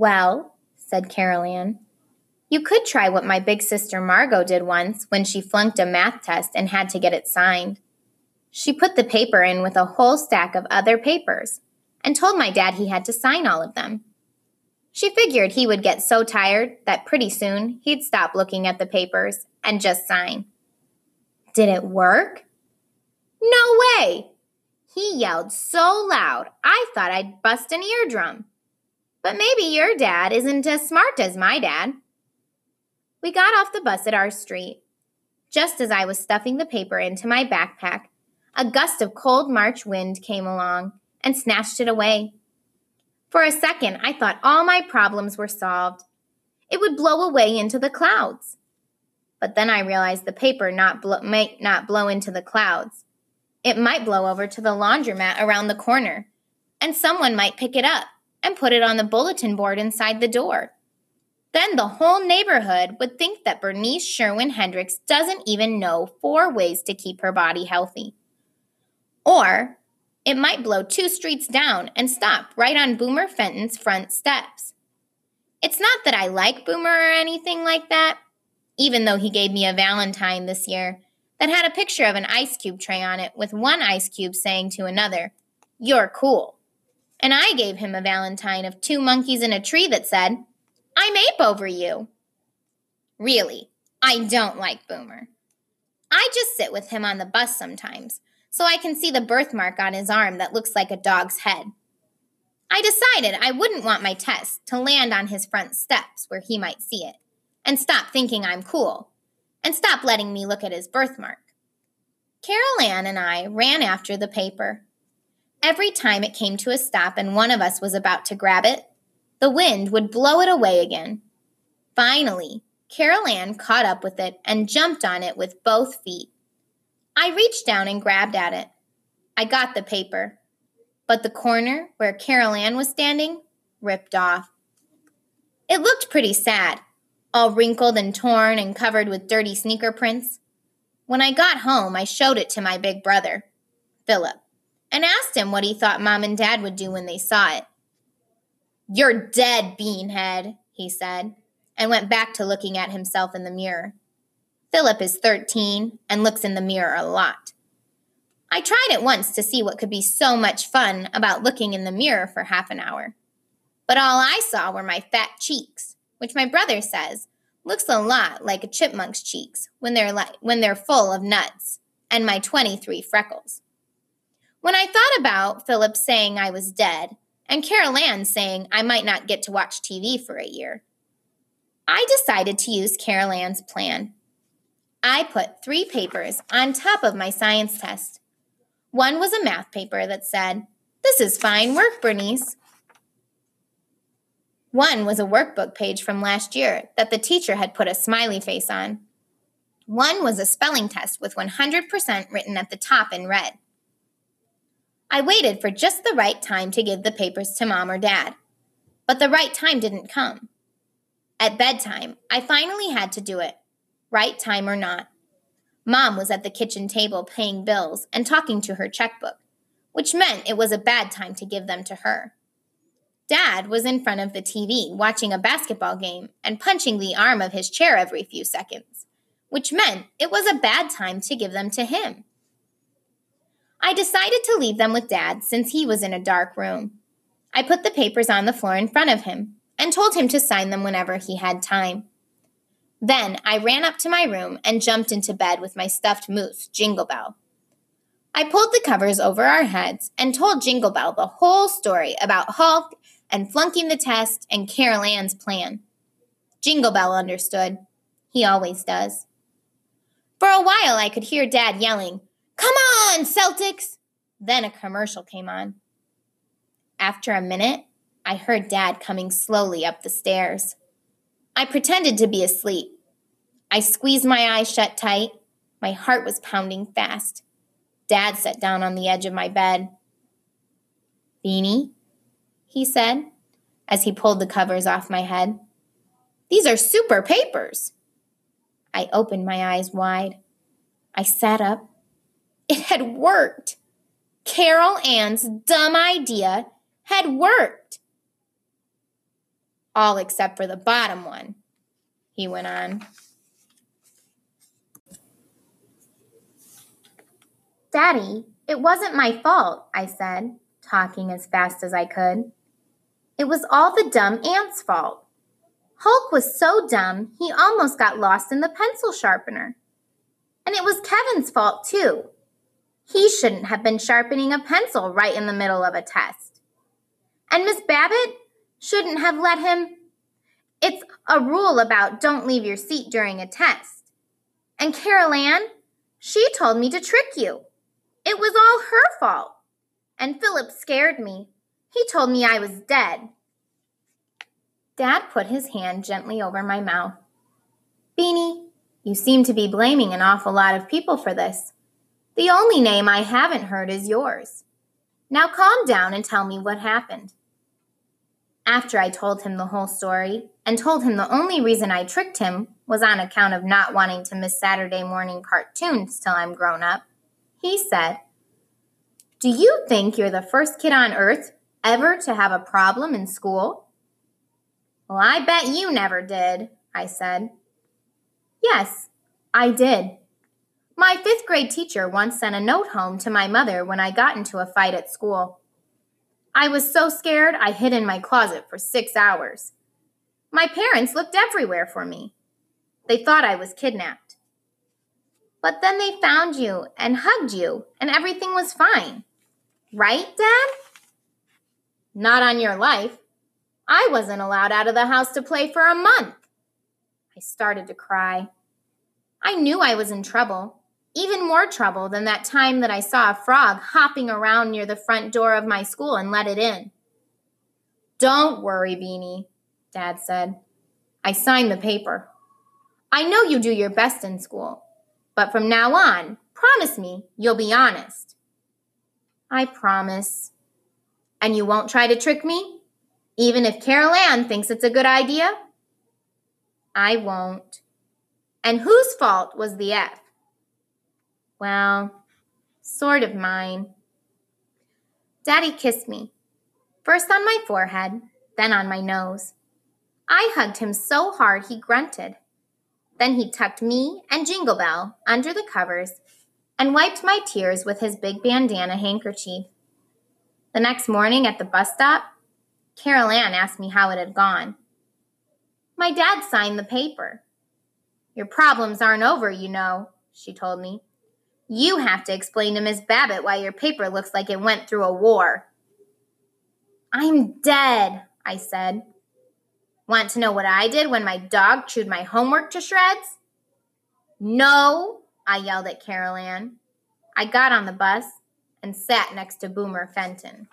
Well, said Carol you could try what my big sister Margot did once when she flunked a math test and had to get it signed. She put the paper in with a whole stack of other papers and told my dad he had to sign all of them. She figured he would get so tired that pretty soon he'd stop looking at the papers and just sign. Did it work? No way! He yelled so loud I thought I'd bust an eardrum. But maybe your dad isn't as smart as my dad. We got off the bus at our street. Just as I was stuffing the paper into my backpack, a gust of cold March wind came along and snatched it away. For a second, I thought all my problems were solved. It would blow away into the clouds. But then I realized the paper not blo- might not blow into the clouds. It might blow over to the laundromat around the corner, and someone might pick it up and put it on the bulletin board inside the door. Then the whole neighborhood would think that Bernice Sherwin Hendricks doesn't even know four ways to keep her body healthy. Or it might blow two streets down and stop right on Boomer Fenton's front steps. It's not that I like Boomer or anything like that, even though he gave me a Valentine this year that had a picture of an ice cube tray on it with one ice cube saying to another, You're cool. And I gave him a Valentine of two monkeys in a tree that said, I'm ape over you. Really, I don't like Boomer. I just sit with him on the bus sometimes, so I can see the birthmark on his arm that looks like a dog's head. I decided I wouldn't want my test to land on his front steps where he might see it, and stop thinking I'm cool, and stop letting me look at his birthmark. Carol Ann and I ran after the paper. Every time it came to a stop and one of us was about to grab it, the wind would blow it away again. Finally, Carol Ann caught up with it and jumped on it with both feet. I reached down and grabbed at it. I got the paper, but the corner where Carol Ann was standing ripped off. It looked pretty sad, all wrinkled and torn and covered with dirty sneaker prints. When I got home, I showed it to my big brother, Philip, and asked him what he thought mom and dad would do when they saw it. You're dead, beanhead, he said, and went back to looking at himself in the mirror. Philip is 13 and looks in the mirror a lot. I tried it once to see what could be so much fun about looking in the mirror for half an hour. But all I saw were my fat cheeks, which my brother says looks a lot like a chipmunk's cheeks when they're li- when they're full of nuts, and my 23 freckles. When I thought about Philip saying I was dead and Carol Ann saying I might not get to watch TV for a year, I decided to use Carol Ann's plan. I put three papers on top of my science test. One was a math paper that said, This is fine work, Bernice. One was a workbook page from last year that the teacher had put a smiley face on. One was a spelling test with 100% written at the top in red. I waited for just the right time to give the papers to mom or dad, but the right time didn't come. At bedtime, I finally had to do it, right time or not. Mom was at the kitchen table paying bills and talking to her checkbook, which meant it was a bad time to give them to her. Dad was in front of the TV watching a basketball game and punching the arm of his chair every few seconds, which meant it was a bad time to give them to him. I decided to leave them with Dad since he was in a dark room. I put the papers on the floor in front of him and told him to sign them whenever he had time. Then I ran up to my room and jumped into bed with my stuffed moose, Jingle Bell. I pulled the covers over our heads and told Jingle Bell the whole story about Hulk and flunking the test and Carol Ann's plan. Jingle Bell understood. He always does. For a while, I could hear Dad yelling, Come on, Celtics! Then a commercial came on. After a minute, I heard Dad coming slowly up the stairs. I pretended to be asleep. I squeezed my eyes shut tight. My heart was pounding fast. Dad sat down on the edge of my bed. Beanie, he said, as he pulled the covers off my head. These are super papers. I opened my eyes wide. I sat up it had worked. Carol Ann's dumb idea had worked. All except for the bottom one, he went on. Daddy, it wasn't my fault, I said, talking as fast as I could. It was all the dumb ant's fault. Hulk was so dumb, he almost got lost in the pencil sharpener. And it was Kevin's fault, too. He shouldn't have been sharpening a pencil right in the middle of a test. And Miss Babbitt shouldn't have let him. It's a rule about don't leave your seat during a test. And Carol Ann, she told me to trick you. It was all her fault. And Philip scared me. He told me I was dead. Dad put his hand gently over my mouth. Beanie, you seem to be blaming an awful lot of people for this. The only name I haven't heard is yours. Now calm down and tell me what happened. After I told him the whole story and told him the only reason I tricked him was on account of not wanting to miss Saturday morning cartoons till I'm grown up, he said, Do you think you're the first kid on earth ever to have a problem in school? Well, I bet you never did, I said. Yes, I did. My fifth grade teacher once sent a note home to my mother when I got into a fight at school. I was so scared I hid in my closet for six hours. My parents looked everywhere for me. They thought I was kidnapped. But then they found you and hugged you, and everything was fine. Right, Dad? Not on your life. I wasn't allowed out of the house to play for a month. I started to cry. I knew I was in trouble, even more trouble than that time that I saw a frog hopping around near the front door of my school and let it in. Don't worry, Beanie, Dad said. I signed the paper. I know you do your best in school, but from now on, promise me you'll be honest. I promise. And you won't try to trick me? Even if Carol Ann thinks it's a good idea? I won't. And whose fault was the F? Well, sort of mine. Daddy kissed me, first on my forehead, then on my nose. I hugged him so hard he grunted. Then he tucked me and Jingle Bell under the covers and wiped my tears with his big bandana handkerchief. The next morning at the bus stop, Carol Ann asked me how it had gone. My dad signed the paper. Your problems aren't over, you know, she told me. You have to explain to Miss Babbitt why your paper looks like it went through a war. I'm dead, I said. Want to know what I did when my dog chewed my homework to shreds? No, I yelled at Carol Ann. I got on the bus and sat next to Boomer Fenton.